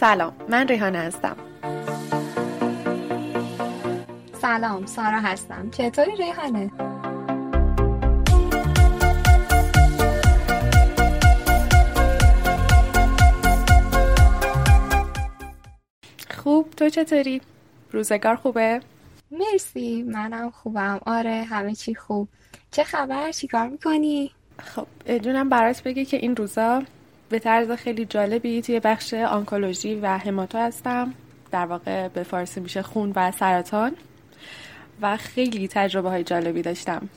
سلام من ریحانه هستم سلام سارا هستم چطوری ریحانه؟ خوب تو چطوری؟ روزگار خوبه؟ مرسی منم خوبم آره همه چی خوب چه خبر چیکار می‌کنی؟ خب جونم برات بگه که این روزا به طرز خیلی جالبی توی بخش آنکولوژی و هماتو هستم. در واقع به فارسی میشه خون و سرطان. و خیلی تجربه های جالبی داشتم.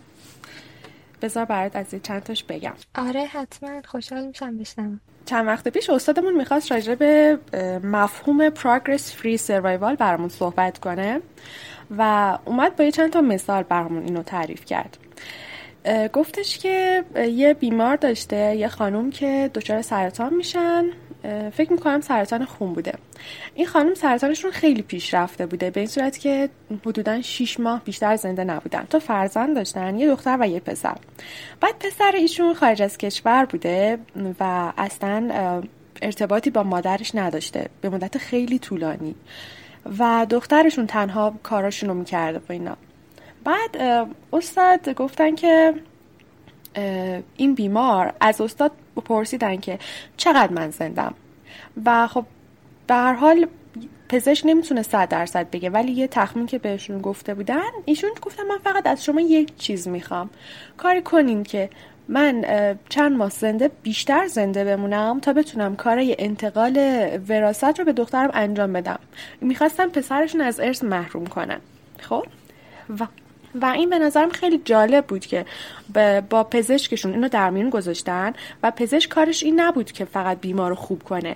بذار برات از چند تاش بگم. آره حتما. خوشحال میشم بشنم چند وقت پیش استادمون می‌خواست راجع به مفهوم پروگرس فری سروایوال برامون صحبت کنه و اومد با یه چند تا مثال برامون اینو تعریف کرد. گفتش که یه بیمار داشته یه خانوم که دچار سرطان میشن. فکر می‌کنم سرطان خون بوده. این خانم سرطانشون خیلی پیش رفته بوده به این صورت که حدودا 6 ماه بیشتر زنده نبودن. تا فرزند داشتن یه دختر و یه پسر. بعد پسر ایشون خارج از کشور بوده و اصلا ارتباطی با مادرش نداشته به مدت خیلی طولانی. و دخترشون تنها کاراشون رو می‌کرده با اینا. بعد استاد گفتن که این بیمار از استاد پرسیدن که چقدر من زندم؟ و خب به هر حال پزشک نمی‌تونه صد درصد بگه ولی یه تخمین که بهشون گفته بودن ایشون گفتن من فقط از شما یک چیز می‌خوام. کاری کنین که من چند ماه زنده بیشتر زنده بمونم تا بتونم کارای انتقال وراست رو به دخترم انجام بدم. می‌خواستم پسرشون از ارث محروم کنن. خب؟ و و این به نظرم خیلی جالب بود که با پزشکشون اینو در میون گذاشتن و پزشک کارش این نبود که فقط بیمار رو خوب کنه.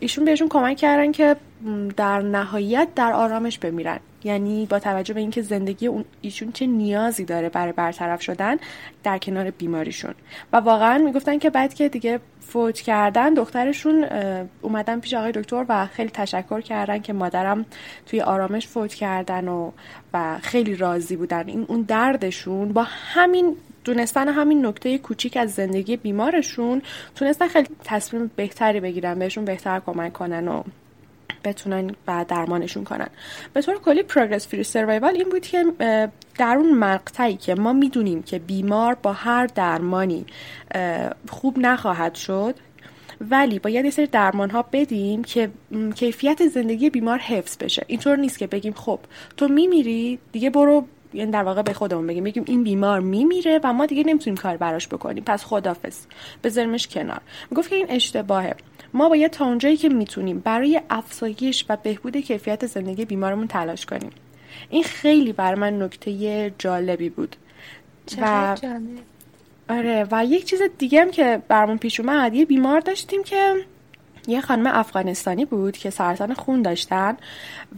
ایشون بهشون کمک کردن که در نهایت در آرامش بمیرن. یعنی با توجه به اینکه زندگی اون ایشون چه نیازی داره برای برطرف شدن در کنار بیماریشون. و واقعا می‌گفتن که بعد که دیگه فوت کردن دخترشون اومدن پیش آقای دکتر و خیلی تشکر کردن که مادرم توی آرامش فوت کردن و و خیلی راضی بودن. این اون دردشون با همین دونستن همین نکته کوچیک از زندگی بیمارشون تونستن خیلی تصمیم بهتری بگیرن بهشون بهتر کمک کنن و بتونن و درمانشون کنن. به طور کلی پروگرس فری سروایوال این بود که در اون مقطعی که ما می‌دونیم که بیمار با هر درمانی خوب نخواهد شد ولی باید یه سری درمان ها بدیم که کیفیت زندگی بیمار حفظ بشه. اینطور نیست که بگیم خب تو میمیری دیگه برو یعنی در واقع به خودمون بگیم بگیم این بیمار میمیره و ما دیگه نمی‌تونیم کار براش بکنیم. پس خدافظ بذاریمش کنار. می‌گفت که این اشتباهه. ما باید تا اونجایی که می‌تونیم برای افزایش و بهبود کیفیت زندگی بیمارمون تلاش کنیم. این خیلی بر من نکته جالبی بود. و آره و یک چیز دیگه هم که برامون پیش اومد یه بیمار داشتیم که یه خانم افغانستانی بود که سرطان خون داشتن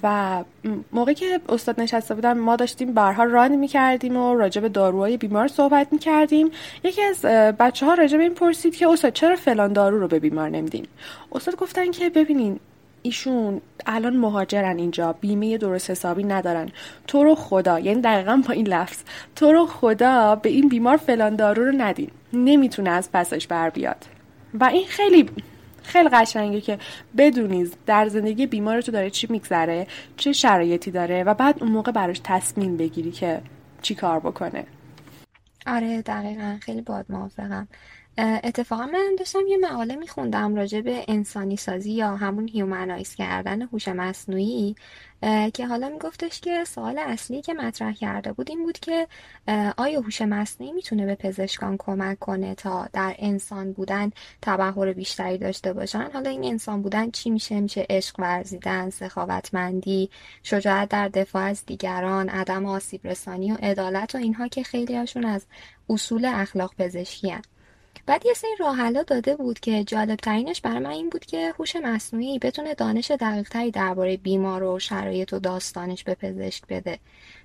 و موقعی که استاد نشسته بودن ما داشتیم برها ران می‌کردیم و راجع به داروهای بیمار صحبت می‌کردیم. یکی از بچه ها راجع به این پرسید که استاد چرا فلان دارو رو به بیمار نمیدین؟ استاد گفتن که ببینین ایشون الان مهاجرن اینجا بیمه درست حسابی ندارن. تو رو خدا یعنی دقیقا با این لفظ تو رو خدا به این بیمار فلان دارو رو ندین. نمی‌تونه از پسش بر بیاد. و این خیلی خیلی قشنگه که بدونی در زندگی بیمار تو داره چی میگذره چه شرایطی داره و بعد اون موقع براش تصمیم بگیری که چی کار بکنه. آره دقیقا. خیلی باهات موافقم. اتفاقا من داشتم یه مقاله میخوندم راجع به انسانی سازی یا همون humanize کردن هوش مصنوعی که حالا میگفتش که سوال اصلی که مطرح کرده بود این بود که آیا هوش مصنوعی می‌تونه به پزشکان کمک کنه تا در انسان بودن تبهر بیشتری داشته باشن حالا این انسان بودن چی میشه میشه عشق ورزیدن سخاوتمندی شجاعت در دفاع از دیگران عدم آسیب رسانی و عدالت و اینها که خیلی هاشون از اصول اخلاق پزشکی هن. بعد یه سری راه داده بود که جالب ترینش برای من این بود که هوش مصنوعی بتونه دانش دقیق تری درباره بیمار و شرایط و داستانش به پزشک بده.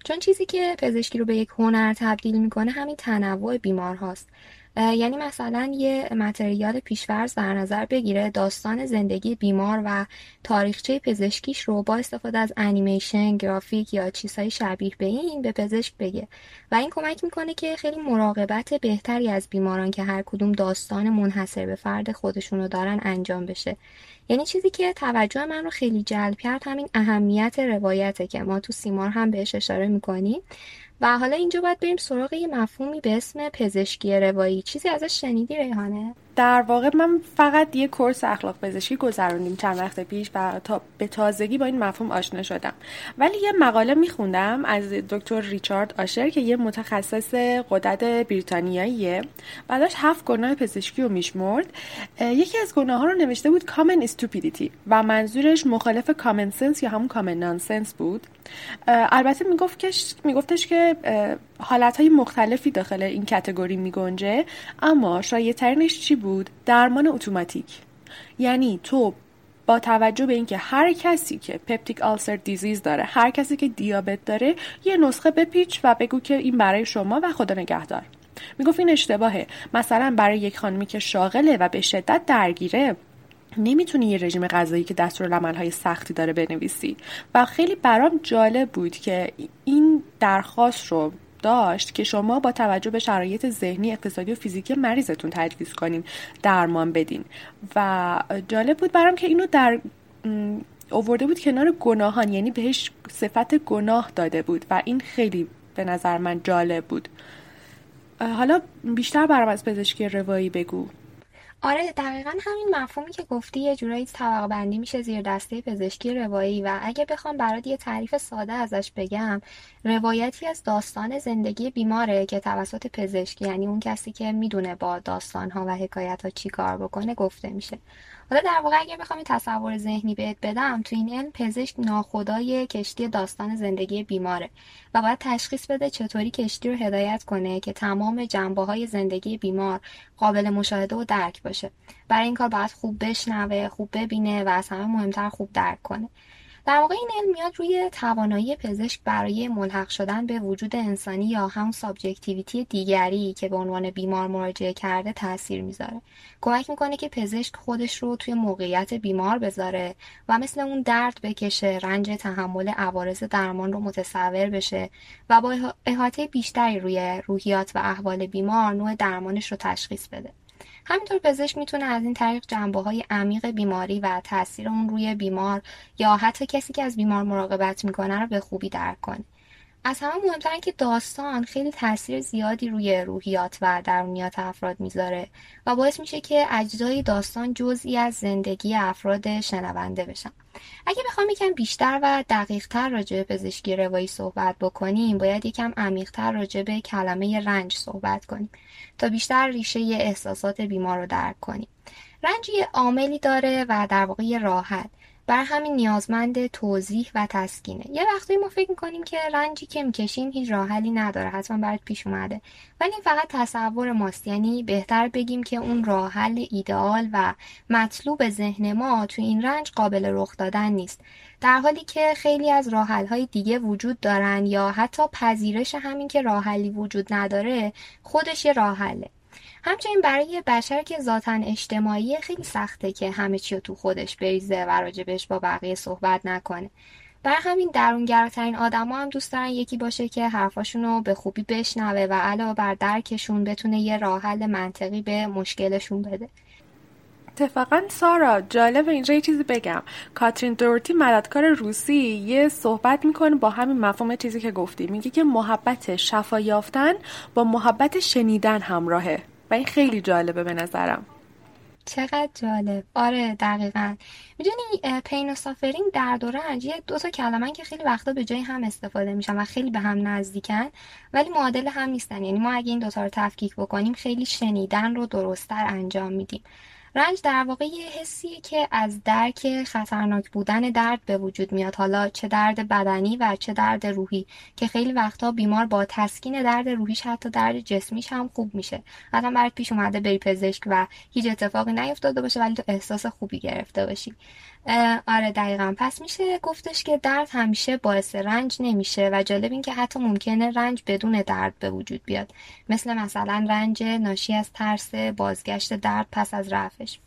چون چیزی که پزشکی رو به یک هنر تبدیل می‌کنه همین تنوع بیمار هاست یعنی مثلا یه متریال پیشورز در نظر بگیره داستان زندگی بیمار و تاریخچه پزشکیش رو با استفاده از انیمیشن گرافیک یا چیزهای شبیه به این به پزشک بگه. و این کمک می‌کنه که خیلی مراقبت بهتری از بیماران که هر کدوم داستان منحصر به فرد خودشونو دارن انجام بشه. یعنی چیزی که توجه من رو خیلی جلب کرد همین اهمیت روایته که ما تو سیمار هم بهش اشاره می‌کنیم. و حالا اینجا باید بریم سراغ یه مفهومی به اسم پزشکی روایی. چیزی ازش شنیدی ریحانه؟ در واقع من فقط یه کورس اخلاق پزشکی گذروندیم چند وقت پیش و تا به تازگی با این مفهوم آشنا شدم. ولی یه مقاله میخوندم از دکتر ریچارد آشر که یه متخصص قدرت بریتانیاییه و داشت هفت گناه پزشکی رو میشمرد. یکی از گناه ها رو نوشته بود کامن استوپیدیتی و منظورش مخالف کامن سنس یا همون کامن نانسنس بود. البته می‌گفت میگفتش که حالت های مختلفی داخل این کتگوری میگنجه اما شایع چی بود؟ درمان اتوماتیک. یعنی تو با توجه به اینکه هر کسی که پپتیک آلسر دیزیز داره هر کسی که دیابت داره یه نسخه بپیچ و بگو که این برای شما و خدا نگهدار. می‌گفت این اشتباهه. مثلا برای یک خانمی که شاغله و به شدت درگیره نمی‌تونی یه رژیم غذایی که های سختی داره بنویسی. و خیلی برام جالب بود که این درخواست رو داشت که شما با توجه به شرایط ذهنی اقتصادی و فیزیکی مریضتون تجویز کنین درمان بدین. و جالب بود برام که اینو در اوورده بود کنار گناهان یعنی بهش صفت گناه داده بود و این خیلی به نظر من جالب بود. حالا بیشتر برام از پزشکی روایی بگو. آره دقیقا همین مفهومی که گفتی یه جورایی طبقه بندی میشه زیر دسته پزشکی روایی و اگه بخوام برات یه تعریف ساده ازش بگم روایتی از داستان زندگی بیماره که توسط پزشکی یعنی اون کسی که می‌دونه با داستان ها و حکایت ها چی کار بکنه گفته میشه. حالا در واقع اگر بخوام تصور ذهنی بهت بدم تو این علم پزشک ناخدای کشتی داستان زندگی بیماره و باید تشخیص بده چطوری کشتی رو هدایت کنه که تمام جنبه های زندگی بیمار قابل مشاهده و درک باشه. برای این کار باید خوب بشنوه خوب ببینه و از همه مهمتر خوب درک کنه. در واقع این علم میاد روی توانایی پزشک برای ملحق شدن به وجود انسانی یا هم سابجکتیویتی دیگری که به عنوان بیمار مراجعه کرده تاثیر می‌ذاره. کمک می‌کنه که پزشک خودش رو توی موقعیت بیمار بذاره و مثل اون درد بکشه رنج تحمل عوارض درمان رو متصور بشه و با احاطه بیشتری روی روحیات و احوال بیمار نوع درمانش رو تشخیص بده. همینطور پزشک می‌تونه از این طریق جنبه های عمیق بیماری و تاثیر اون روی بیمار یا حتی کسی که از بیمار مراقبت می‌کنه رو به خوبی درک کنه. از همه مهمتر که داستان خیلی تاثیر زیادی روی روحیات و درونیات افراد می‌ذاره و باعث میشه که اجزای داستان جزئی از زندگی افراد شنونده بشن. اگه بخوام یکم بیشتر و دقیقتر راجع به پزشکی روایی صحبت بکنیم باید یکم عمیقتر راجع به کلمه رنج صحبت کنیم تا بیشتر ریشه احساسات بیمار رو درک کنیم. رنج یه عاملی داره و در واقع یه راحت. بر همین نیازمند توضیح و تسکینه. یه وقتی ما فکر می‌کنیم که رنجی که می‌کشیم هیچ راه حلی نداره حتما برات پیش اومده. ولی این فقط تصور ماست. یعنی بهتر بگیم که اون راه حل ایدئال و مطلوب ذهن ما تو این رنج قابل رخ دادن نیست. در حالی که خیلی از راه های دیگه وجود دارن یا حتی پذیرش همین که راه حلی وجود نداره خودش یه راه حله. همچنین برای بشر که ذاتا اجتماعی خیلی سخته که همه چی رو تو خودش بریزه و راجبش با بقیه صحبت نکنه. برای همین درونگراترین آدما هم دوست دارن یکی باشه که حرفاشون رو به خوبی بشنوه و علاوه بر درکشون بتونه یه راه حل منطقی به مشکلشون بده. اتفاقا سارا جالب اینجا یه چیزی بگم. کاترین دورتی مددکار روسی یه صحبت می‌کنه با همین مفهوم چیزی که گفتی. میگه که محبت شفا یافتن با محبت شنیدن همراهه. و این خیلی جالبه به نظرم. چقدر جالب. آره دقیقا. می‌دونی پین و سافرین درد و رنج یه دو تا کلمن که خیلی وقتا به جای هم استفاده میشن و خیلی به هم نزدیکن ولی معادل هم نیستن. یعنی ما اگه این دوتا رو تفکیک بکنیم خیلی شنیدن رو درستتر انجام میدیم. رنج در واقع یه حسیه که از درک خطرناک بودن درد به وجود میاد. حالا چه درد بدنی و چه درد روحی که خیلی وقتا بیمار با تسکین درد روحیش حتی درد جسمیش هم خوب میشه. حتی برات پیش اومده بری پزشک و هیچ اتفاقی نیفتاده باشه ولی تو احساس خوبی گرفته باشی. آره دقیقا. پس میشه گفتش که درد همیشه باعث رنج نمیشه و جالب این که حتی ممکنه رنج بدون درد به وجود بیاد. مثل مثلا رنج ناشی از ترس بازگشت درد پس از رفش.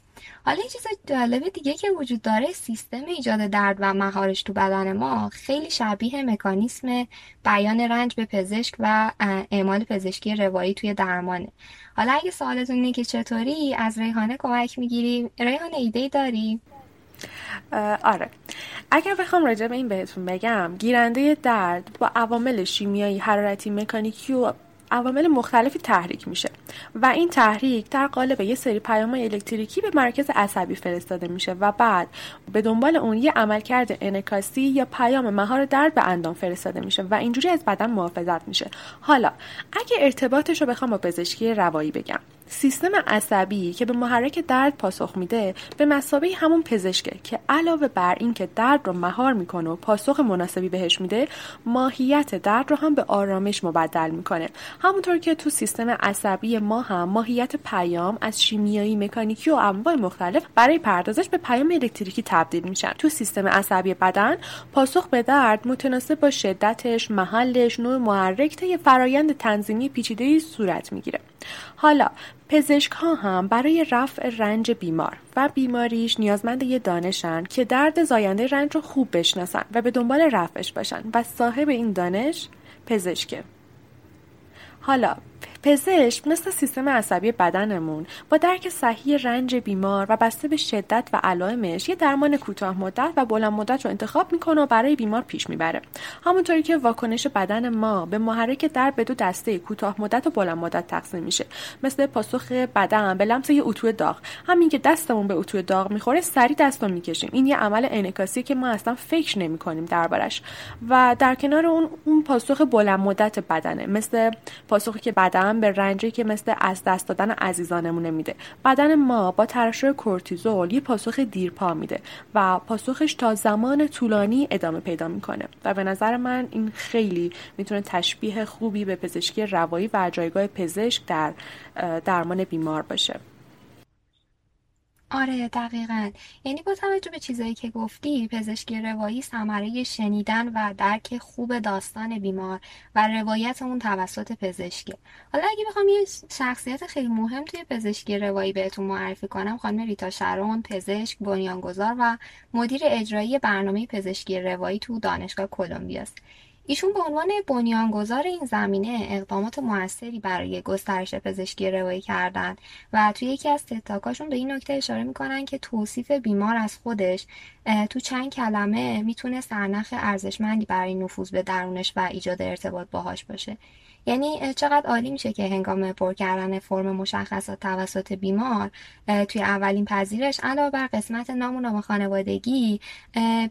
حالا یه چیز جالب دیگه که وجود داره سیستم ایجاد درد و مهارش تو بدن ما خیلی شبیه مکانیسم بیان رنج به پزشک و اعمال پزشکی روایی توی درمانه. حالا اگه سوالتون اینه که چطوری از ریحانه کمک می‌گیری؟ ریحانه ایده داری؟ آره. اگر بخوام راجع به این بهتون بگم گیرنده درد با عوامل شیمیایی حرارتی مکانیکی و عوامل مختلفی تحریک میشه و این تحریک در قالب یه سری پیام الکتریکی به مرکز عصبی فرستاده میشه و بعد به دنبال اون یه عملکرد انکاسی یا پیام مهار درد به اندام فرستاده میشه و اینجوری از بدن محافظت میشه. حالا اگه ارتباطش رو بخوام با پزشکی روایی بگم. سیستم عصبی که به محرک درد پاسخ میده به مسابه همون پزشکه که علاوه بر اینکه درد رو مهار می‌کنه و پاسخ مناسبی بهش میده ماهیت درد رو هم به آرامش مبدل می‌کنه. همونطور که تو سیستم عصبی ما هم ماهیت پیام از شیمیایی مکانیکی و انواع مختلف برای پردازش به پیام الکتریکی تبدیل میشن. تو سیستم عصبی بدن پاسخ به درد متناسب با شدتش محلش نوع محرک طی فرایند تنظیمی پیچیده صورت می‌گیره. حالا پزشک ها هم برای رفع رنج بیمار و بیماریش نیازمند یه دانشن که درد زاینده رنج رو خوب بشناسن و به دنبال رفعش باشن و صاحب این دانش پزشکه. حالا پزشک مثل سیستم عصبی بدنمون با درک صحیح رنج بیمار و بسته به شدت و علائمش یه درمان کوتاه مدت و بلند مدت رو انتخاب می‌کنه و برای بیمار پیش می‌بره. همونطوری که واکنش بدن ما به محرک در به دو دسته کوتاه مدت و بلند مدت تقسیم میشه. مثل پاسخ بدن به لمس یه اتو داغ. همین که دستمون به اتو داغ می‌خوره سری دست رو می‌کشیم. این یه عمل انعکاسی که ما اصلا فکر نمی‌کنیم دربارش. و در کنار اون اون پاسخ بلند مدت بدنه مثل پاسخی که بدن به رنجی که مثل از دست دادن عزیزانمون میده. بدن ما با ترشح کورتیزول یه پاسخ دیرپا میده و پاسخش تا زمان طولانی ادامه پیدا می‌کنه. و به نظر من این خیلی می‌تونه تشبیه خوبی به پزشکی روایی و جایگاه پزشک در درمان بیمار باشه. آره دقیقا. یعنی با توجه به چیزایی که گفتی پزشکی روایی ثمره شنیدن و درک خوب داستان بیمار و روایت اون توسط پزشکی حالا اگه بخوام یه شخصیت خیلی مهم توی پزشکی روایی بهتون معرفی کنم خانم ریتا شرون پزشک بنیانگذار و مدیر اجرایی برنامه پزشکی روایی تو دانشگاه کلمبیاست. ایشون به عنوان بنیانگذار این زمینه اقدامات موثری برای گسترش پزشکی روایی کردن و توی یکی از تتاکاشون به این نکته اشاره می‌کنن که توصیف بیمار از خودش تو چند کلمه می‌تونه سرنخ ارزشمندی برای نفوذ به درونش و ایجاد ارتباط باهاش باشه. یعنی چقدر عالی میشه که هنگام پر کردن فرم مشخصات توسط بیمار توی اولین پذیرش علاوه بر قسمت نام و نام خانوادگی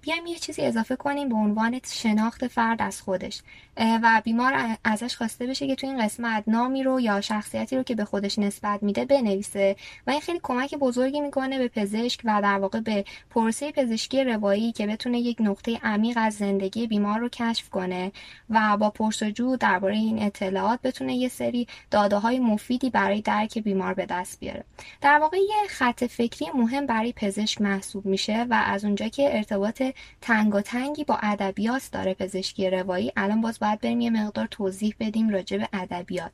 بیایم یه چیزی اضافه کنیم به عنوان شناخت فرد از خودش. و بیمار ازش خواسته بشه که توی این قسمت نامی رو یا شخصیتی رو که به خودش نسبت میده بنویسه. و این خیلی کمک بزرگی می‌کنه به پزشک و در واقع به پرسه پزشکی روایی که بتونه یک نقطه عمیق از زندگی بیمار رو کشف کنه. و با پرسجو درباره این اطلاعات بتونه یه سری داده های مفیدی برای درک بیمار به دست بیاره. در واقع یه خط فکری مهم برای پزشک محسوب میشه و از اونجا که ارتباط تنگ و تنگی با ادبیات داره پزشکی روایی الان باز باید بریم یه مقدار توضیح بدیم راجع به ادبیات.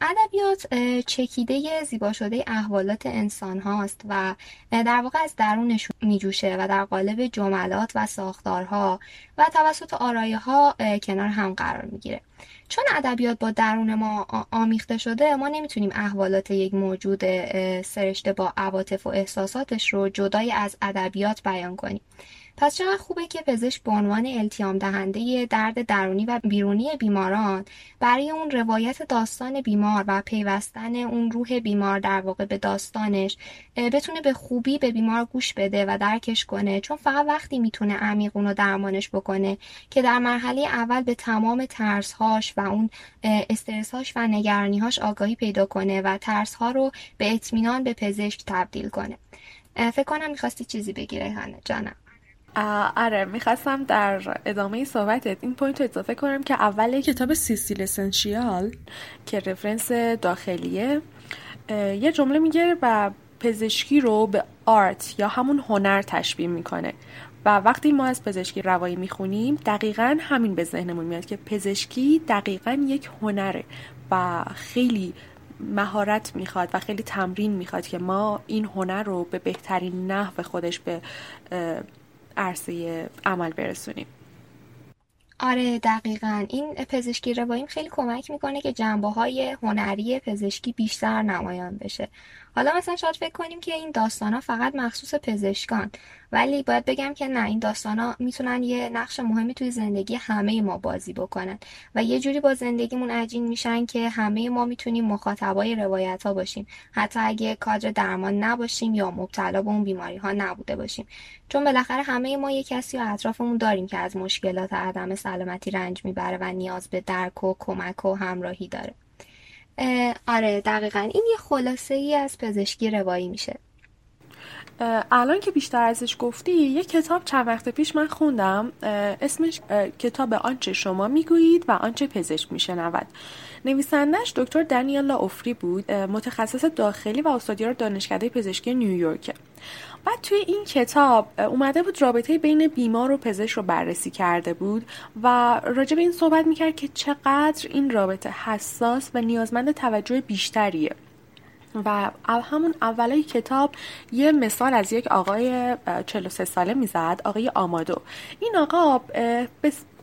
ادبیات چکیده زیبا شده احوالات انسان هاست و در واقع از درونش میجوشه و در قالب جملات و ساختارها و توسط آرایه ها کنار هم قرار می‌گیره. چون ادبیات با درون ما آمیخته شده ما نمی‌تونیم احوالات یک موجود سرشته با عواطف و احساساتش رو جدای از ادبیات بیان کنیم. پس چقدر خوبه که پزشک به عنوان التیام دهنده درد درونی و بیرونی بیماران برای اون روایت داستان بیمار و پیوستن اون روح بیمار در واقع به داستانش بتونه به خوبی به بیمار گوش بده و درکش کنه. چون فقط وقتی می‌تونه عمیق اونو درمانش بکنه که در مرحله اول به تمام ترسهاش و اون استرسهاش و نگرانیهاش آگاهی پیدا کنه و ترسها رو به اطمینان به پزشک تبدیل کنه. فکر کنم می‌خواستی چیزی بگی ریحانه جانم. آره می‌خواستم در ادامه صحبتت این point رو اضافه کنم که اول کتاب Cecil Essential که رفرنس داخلیه یه جمله میگه و پزشکی رو به آرت یا همون هنر تشبیه می‌کنه. و وقتی ما از پزشکی روایی می‌خونیم دقیقا همین به ذهنمون میاد که پزشکی دقیقا یک هنره و خیلی مهارت می‌خواد و خیلی تمرین می‌خواد که ما این هنر رو به بهترین نحو خودش به عرصه عمل برسونیم. آره دقیقا. این پزشکی رواییم خیلی کمک می‌کنه که جنبه های هنری پزشکی بیشتر نمایان بشه. حالا مثلا شاید فکر کنیم که این داستان ها فقط مخصوص پزشکان ولی باید بگم که نه این داستان ها می‌تونن یه نقش مهمی توی زندگی همه ما بازی بکنن و یه جوری با زندگیمون عجین میشن که همه ما می‌تونیم مخاطبای روایت ها باشیم. حتی اگه کادر درمان نباشیم یا مبتلا به اون بیماری ها نبوده باشیم. چون بالاخره همه ما یه کسی رو اطرافمون داریم که از مشکلات عدم سلامتی رنج می‌بره و نیاز به درک و کمک و همراهی داره. آره دقیقا. این یه خلاصه ای از پزشکی روایی میشه. الان که بیشتر ازش گفتی یه کتاب چند وقت پیش من خوندم. اسمش کتاب آنچه شما می‌گویید و آنچه پزشک میشنود. نویسندش دکتر دانیالا اوفری بود متخصص داخلی و استادیار دانشکده پزشکی نیویورک بعد توی این کتاب اومده بود رابطه بین بیمار و پزشک رو بررسی کرده بود و راجع به این صحبت می‌کرد که چقدر این رابطه حساس و نیازمند توجه بیشتریه. و همون اولای کتاب یه مثال از یک آقای 43 ساله می‌زد آقای آمادو. این آقا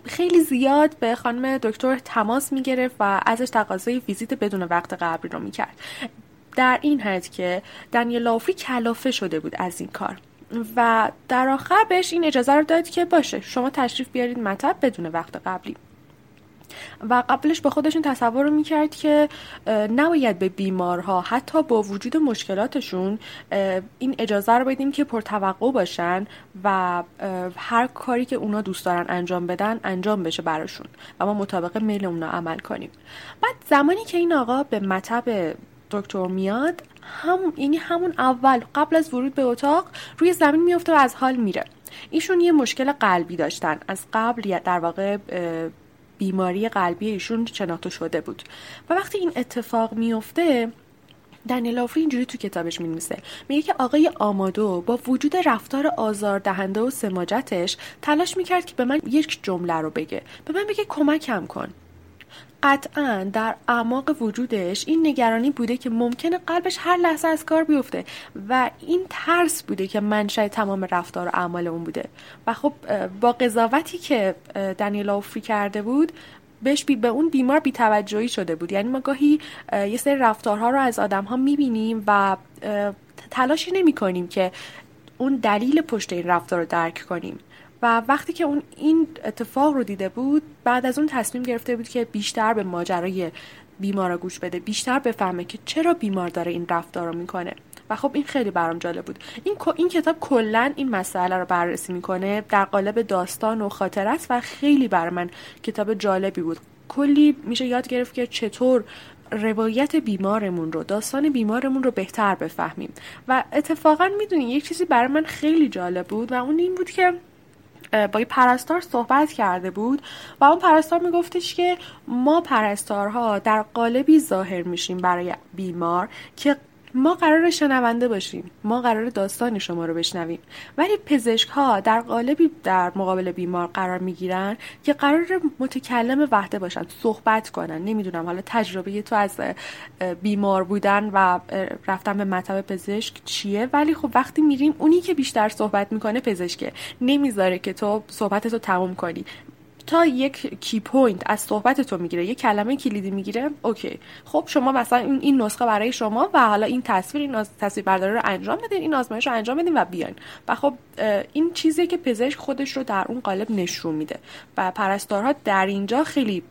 خیلی زیاد به خانم دکتر تماس می‌گرفت و ازش تقاضای ویزیت بدون وقت قبلی رو می‌کرد. در این حد که دنیل لافری کلافه شده بود از این کار. و در آخر بهش این اجازه رو داد که باشه شما تشریف بیارید مطب بدون وقت قبلی. و قبلش با خودشون تصور رو می‌کرد که نباید به بیمارها حتی با وجود مشکلاتشون این اجازه رو بدیم که پرتوقع باشن و هر کاری که اونا دوست دارن انجام بدن انجام بشه براشون. و ما مطابق میل اونا عمل کنیم. بعد زمانی که این آقا به مطب دکتر میاد هم یعنی همون اول قبل از ورود به اتاق روی زمین میفته و از حال میره. ایشون یه مشکل قلبی داشتن. از قبل در واقع بیماری قلبی ایشون شناخته شده بود. و وقتی این اتفاق میفته دنیل آفری اینجوری تو کتابش می‌نویسه. میگه که آقای آمادو با وجود رفتار آزار دهنده و سماجتش تلاش می‌کرد که به من یک جمله رو بگه. به من بگه کمکم کن. قطعا در اعماق وجودش این نگرانی بوده که ممکنه قلبش هر لحظه از کار بیفته و این ترس بوده که منشأ تمام رفتار و اعمال اون بوده. و خب با قضاوتی که دنیل آفری کرده بود بهش بی به اون بیمار بیتوجهی شده بود. یعنی ما گاهی یه سری رفتارها رو از آدم ها می‌بینیم و تلاشی نمی کنیم که اون دلیل پشت این رفتار رو درک کنیم. و وقتی که اون این اتفاق رو دیده بود بعد از اون تصمیم گرفته بود که بیشتر به ماجرای بیمار گوش بده بیشتر بفهمه که چرا بیمار داره این رفتار رو می‌کنه. و خب این خیلی برام جالب بود. این این کتاب کلا این مسئله رو بررسی می‌کنه در قالب داستان و خاطر است و خیلی بر من کتاب جالبی بود. کلی میشه یاد گرفت که چطور روایت بیمارمون رو داستان بیمارمون رو بهتر بفهمیم. و اتفاقا می‌دونی یک چیزی برای من خیلی جالب بود و اون این بود که با یه پرستار صحبت کرده بود و اون پرستار میگفتش که ما پرستارها در قالبی ظاهر میشیم برای بیمار که ما قرار شنونده باشیم. ما قرار داستان شما رو بشنویم. ولی پزشک ها در قالبی در مقابل بیمار قرار می‌گیرن که قرار متکلم وحده باشن صحبت کنن. نمی‌دونم حالا تجربه تو از بیمار بودن و رفتن به مطب پزشک چیه؟ ولی خب وقتی میریم اونی که بیشتر صحبت می‌کنه پزشکه. نمی‌ذاره که تو صحبتتو تموم کنی. تا یک key point از صحبت تو می‌گیره یک کلمه کلیدی می‌گیره OK. خب شما مثلا این, این نسخه برای شما و حالا این تصویر این تصویر برداری رو انجام بدین این آزمایش رو انجام بدین و بیاین. و خب این چیزی که پزشک خودش رو در اون قالب نشون میده. و پرستارها در اینجا خیلی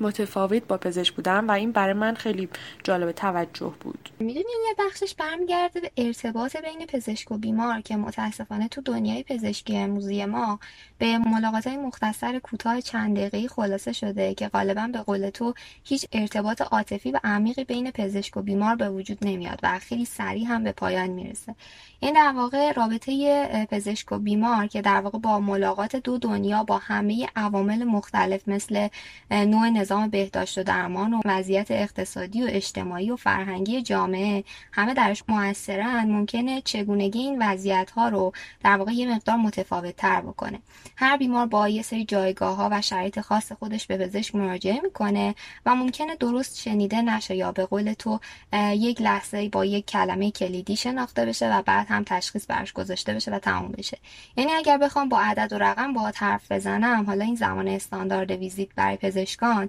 متفاوت با پزشک بودم و این برای من خیلی جالب توجه بود. می‌دونی یه بخشش برمیگرده به ارتباط بین پزشک و بیمار که متاسفانه تو دنیای پزشکی امروزی ما به ملاقات های مختصر کوتاه چند دقیقه‌ای خلاصه شده که غالبا به قول تو هیچ ارتباط عاطفی و عمیقی بین پزشک و بیمار به وجود نمیاد و خیلی سریع هم به پایان می‌رسه. این در واقع رابطه پزشک و بیمار که در واقع با ملاقات دو دنیا با همه عوامل مختلف مثل نوع نظام بهداشت و درمان و وضعیت اقتصادی و اجتماعی و فرهنگی جامعه همه درش موثرن ممکنه چگونگی این وضعیت ها رو در واقع یه مقدار متفاوت تر بکنه. هر بیمار با یه سری جایگاه ها و شرایط خاص خودش به پزشک مراجعه می‌کنه و ممکنه درست شنیده نشه یا به قول تو یک لحظه با یک کلمه کلیدی شناخته بشه و بعد هم تشخیص برش گذاشته بشه و تموم بشه. یعنی اگر بخوام با عدد و رقم با حرف بزنم حالا این زمان استاندارد ویزیت برای پزشکان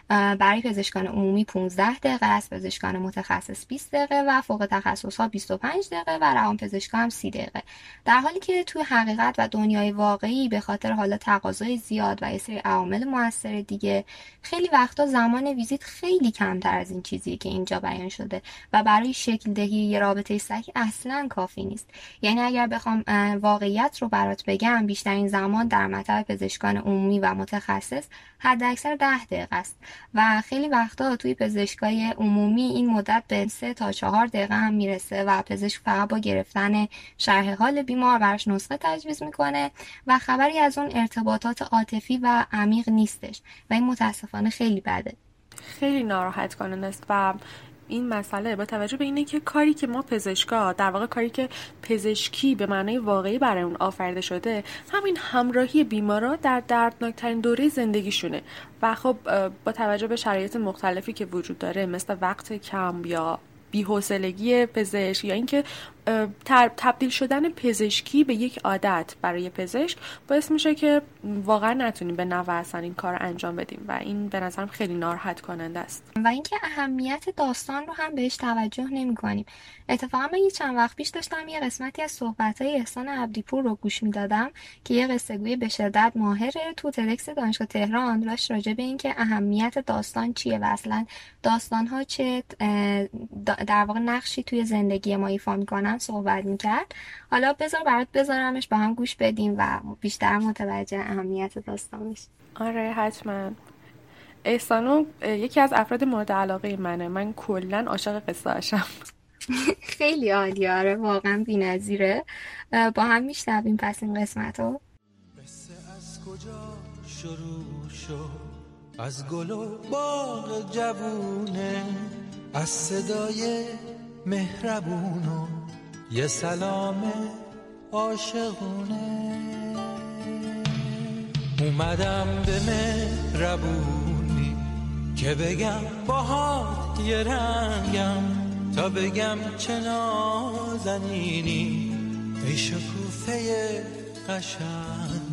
برای پزشکان عمومی 15 دقیقه است پزشکان متخصص 20 دقیقه و فوق تخصص ها 25 دقیقه و روان پزشکان هم 30 دقیقه. در حالی که توی حقیقت و دنیای واقعی به خاطر حالا تقاضای زیاد و یه سری عوامل موثر دیگه خیلی وقتا زمان ویزیت خیلی کمتر از این چیزیه که اینجا بیان شده و برای شکل دهی یه رابطه صحیح اصلا کافی نیست. یعنی اگر بخوام واقعیت رو برات بگم بیشترین زمان در مطب پزشکان عمومی و متخصص حد اکثر ده دقیقه است. و خیلی وقتا توی پزشکای عمومی این مدت به سه تا چهار دقیقه هم می‌رسه و پزشک فقط با گرفتن شرح حال بیمار براش نسخه تجویز می‌کنه و خبری از اون ارتباطات عاطفی و عمیق نیستش و این متاسفانه خیلی بده. خیلی ناراحت کننده است و این مسئله با توجه به اینه که کاری که ما پزشکا در واقع کاری که پزشکی به معنای واقعی برای اون آفریده شده همین همراهی بیمارا در دردناکترین دوره زندگیشونه. و خب با توجه به شرایط مختلفی که وجود داره مثل وقت کم یا بی‌حوصلگی پزشک یا اینکه تبدیل شدن پزشکی به یک عادت برای پزشک باعث میشه که واقعا نتونیم به نوع اصلا این کار انجام بدیم و این به نظرم خیلی ناراحت کننده است. و اینکه اهمیت داستان رو هم بهش توجه نمی کنیم. اتفاقا من یه چند وقت پیش داشتم یه قسمتی از صحبت های احسان عبدیپور رو گوش می‌دادم که یه قصه گوی به شدت ماهره تو تدکس دانشگاه تهران داشت راجع به اینکه اهمیت داستان چیه و اصلا داستان ها چه در واقع نقشی توی زندگی ما ایفا می‌کنن. صحبت می‌کرد. حالا بذار برات بذارمش با هم گوش بدیم و بیشتر متوجه اهمیت داستانش. آره حتما. احسانو یکی از افراد مورد علاقه منه. من کلا عاشق قصه هاشم خیلی عالی. آره واقعا نظیره با هم میشنویم پس این قسمت رو از کجا شروع شد؟ از گل و باغ جوونه از صدای مهربون و یه سلام عاشقونه. اومدم به مهربونی که بگم باهات یه رنگم تا بگم چه نازنینی. ای شکوفه قشنگم.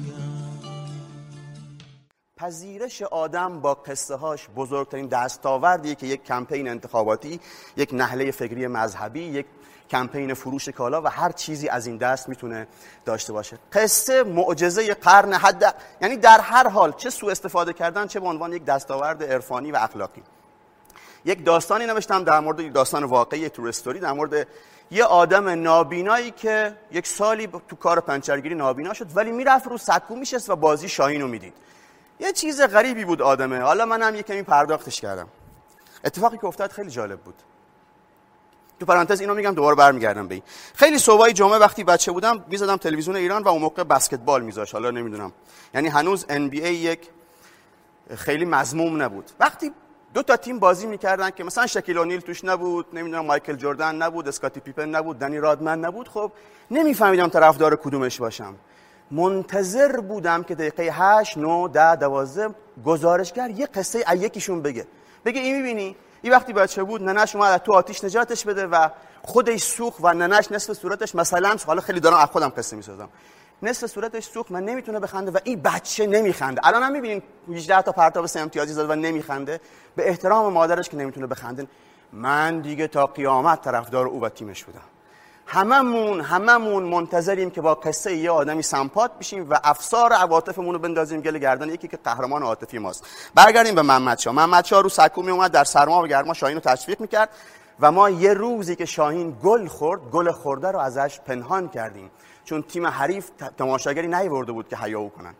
پذیرش آدم با قصه هاش بزرگترین دستاوردیه که یک کمپین انتخاباتی یک نحله فکری مذهبی یک کمپین فروش کالا و هر چیزی از این دست می‌تونه داشته باشه. قصه معجزه قرن حد یعنی در هر حال چه سوء استفاده کردن چه به عنوان یک دستاورد عرفانی و اخلاقی. یک داستانی نوشتم در مورد یک داستان واقعی تورستوری در مورد یه آدم نابینایی که یک سالی تو کار پنچرگیری نابینا شد ولی می‌رفت رو سکو میشست و بازی شاهین می‌دید. یه چیز غریبی بود آدمه. حالا منم یه کمی پرداختش کردم. اتفاقی که افتاد خیلی جالب بود. تو پرانتز اینو میگم دوباره برمیگردم به این. خیلی صبحای جمعه وقتی بچه بودم می‌زدم تلویزیون ایران و اون موقع بسکتبال میذاش حالا نمی‌دونم. یعنی هنوز ای یک خیلی مضموم نبود. وقتی دو تا تیم بازی می‌کردن که مثلا شکیل اونیل توش نبود نمی‌دونم مایکل جردن نبود اسکاتی پیپن نبود دنی رادمن نبود خب نمیفهمیدم طرفدار کدومش باشم. منتظر بودم که دقیقه 8 9 10 12 گزارشگر یه قصه یکیشون بگه. بگه این می‌بینی؟ این وقتی بچه بود ننش اومد تو آتیش نجاتش بده و خودش سوخ و ننش نصف صورتش مثلا حالا خیلی دارم از خودم قصه می‌سازم. نصف صورتش سوخت من نمی‌تونه بخنده و این بچه نمیخنده. الان هم می‌بینین 18 تا پرتاب سه امتیازی زد و نمیخنده. به احترام مادرش که نمی‌تونه بخنده. من دیگه تا قیامت طرفدار او و تیمش بودم. هممون هممون منتظریم که با قصه یه آدمی سمپات بشیم و افسار عواطفمون رو بندازیم گل گردن یکی که قهرمان عاطفی ماست. برگردیم به محمد شاه. محمد شاه رو سکو می اومد در سرما و گرما شاهین رو تشویق می‌کرد و ما یه روزی که شاهین گل خورد گل خورده رو ازش پنهان کردیم. چون تیم حریف تماشاگری نیورده بود که حیاو کنن.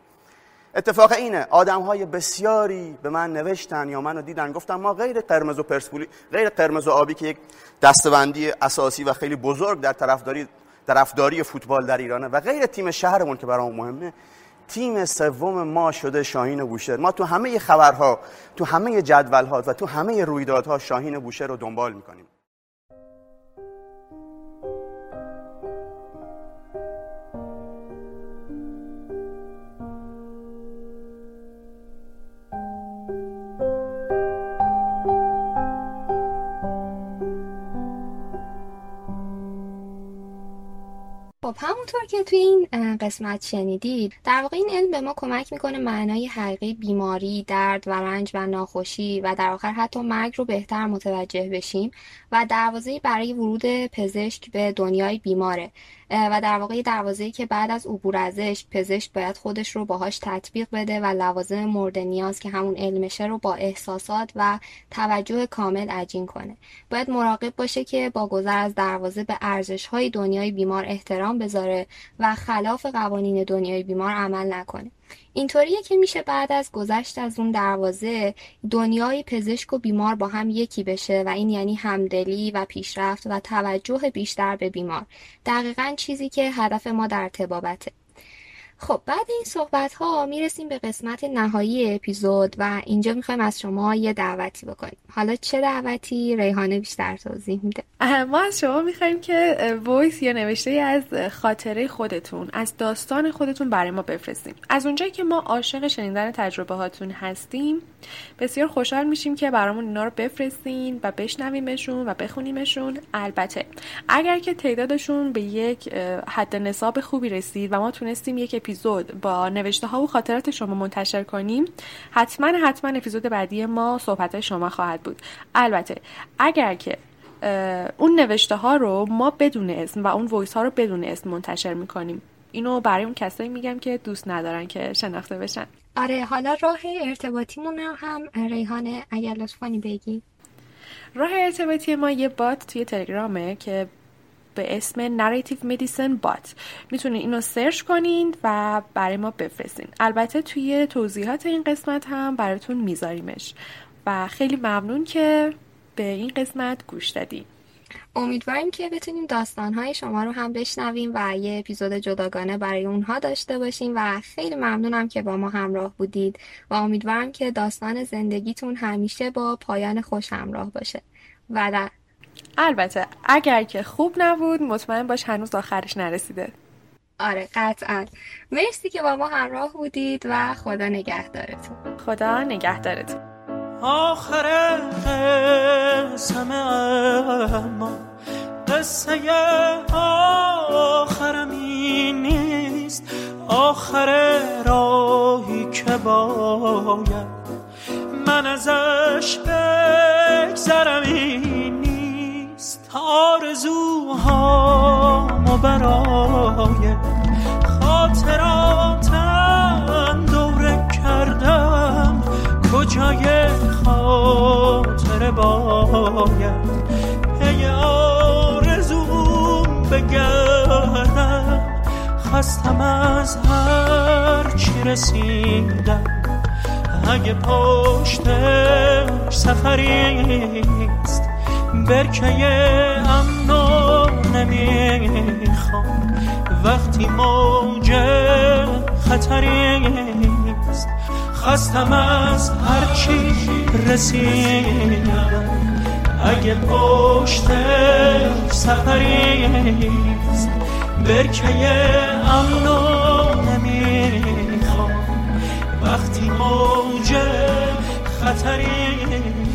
اتفاق اینه آدم های بسیاری به من نوشتن یا منو دیدن گفتن ما غیر قرمز و پرسپولی غیر قرمز و آبی که یک دستبندی اساسی و خیلی بزرگ در طرفداری طرفداری فوتبال در ایرانه و غیر تیم شهرمون که برامون مهمه تیم سوم ما شده شاهین بوشهر. ما تو همه خبرها تو همه جدولها و تو همه رویدادها شاهین بوشهر رو دنبال می‌کنیم. Toronto. که توی این قسمت شنیدید در واقع این علم به ما کمک می‌کنه معنای حقیقی بیماری، درد و رنج و ناخوشی و در آخر حتی مرگ رو بهتر متوجه بشیم و دروازه برای ورود پزشک به دنیای بیماره. و در واقع دروازه که بعد از عبور ازش پزشک باید خودش رو باهاش تطبیق بده و لوازم مورد نیاز که همون علمشه رو با احساسات و توجه کامل عجین کنه. باید مراقب باشه که با گذر از دروازه به ارزش های دنیای بیمار احترام بذاره و خلاف قوانین دنیای بیمار عمل نکنه. اینطوریه که میشه بعد از گذشت از اون دروازه دنیای پزشک و بیمار با هم یکی بشه و این یعنی همدلی و پیشرفت و توجه بیشتر به بیمار. دقیقا چیزی که هدف ما در تبابته خب بعد این صحبت ها می‌رسیم به قسمت نهایی اپیزود و اینجا می‌خوایم از شما یه دعوتی بکنیم. حالا چه دعوتی؟ ریحانه بیشتر توضیح میده. ما از شما می‌خوایم که وایس یا نوشته از خاطره خودتون از داستان خودتون برای ما بفرستیم از اونجایی که ما عاشق شنیدن تجربه هاتون هستیم بسیار خوشحال میشیم که برامون اینا رو بفرستین و بشنویمشون و بخونیمشون. البته اگر که تعدادشون به یک حد نصاب خوبی رسید و ما تونستیم یک اپیزود با نوشته ها و خاطرات شما منتشر کنیم. حتما حتما اپیزود بعدی ما صحبت شما خواهد بود. البته اگر که اون نوشته ها رو ما بدون اسم و اون وایس ها رو بدون اسم منتشر می‌کنیم. اینو برای اون کسایی میگم که دوست ندارن که شناخته بشن. آره حالا راه ارتباطیمون هم ریحانه اگر لطف کنی بگی. راه ارتباطی ما یه بات توی تلگرامه که به اسم Narrative Medicine Bot. می‌تونید اینو سرچ کنین و برای ما بفرستین. البته توی توضیحات این قسمت هم براتون میذاریمش. و خیلی ممنون که به این قسمت گوش دادین. امیدواریم که بتونیم داستانهای شما رو هم بشنویم و یه اپیزود جداگانه برای اونها داشته باشیم و خیلی ممنونم که با ما همراه بودید و امیدوارم که داستان زندگیتون همیشه با پایان خوش همراه باشه. و در البته اگر که خوب نبود مطمئن باش هنوز آخرش نرسیده. آره قطعا. مرسی که با ما همراه بودید و خدا نگهدارتون. خدا نگهدارتون. آخر قسم اما قصه آخرم این نیست. آخر راهی که باید من ازش بگذرم این نیست آرزوهامو برای خاطراتم دوره کردم. کجای خاطر باید؟ پی آرزوم بگردم. خستم از هر چی رسیدم. اگه پشتش سفریست برکه امنو نمی‌خوام. وقتی موج خطریست خستم از هرچی رسیدم. اگه پشت سفریست برکه امنو نمی‌خوام. وقتی موج خطری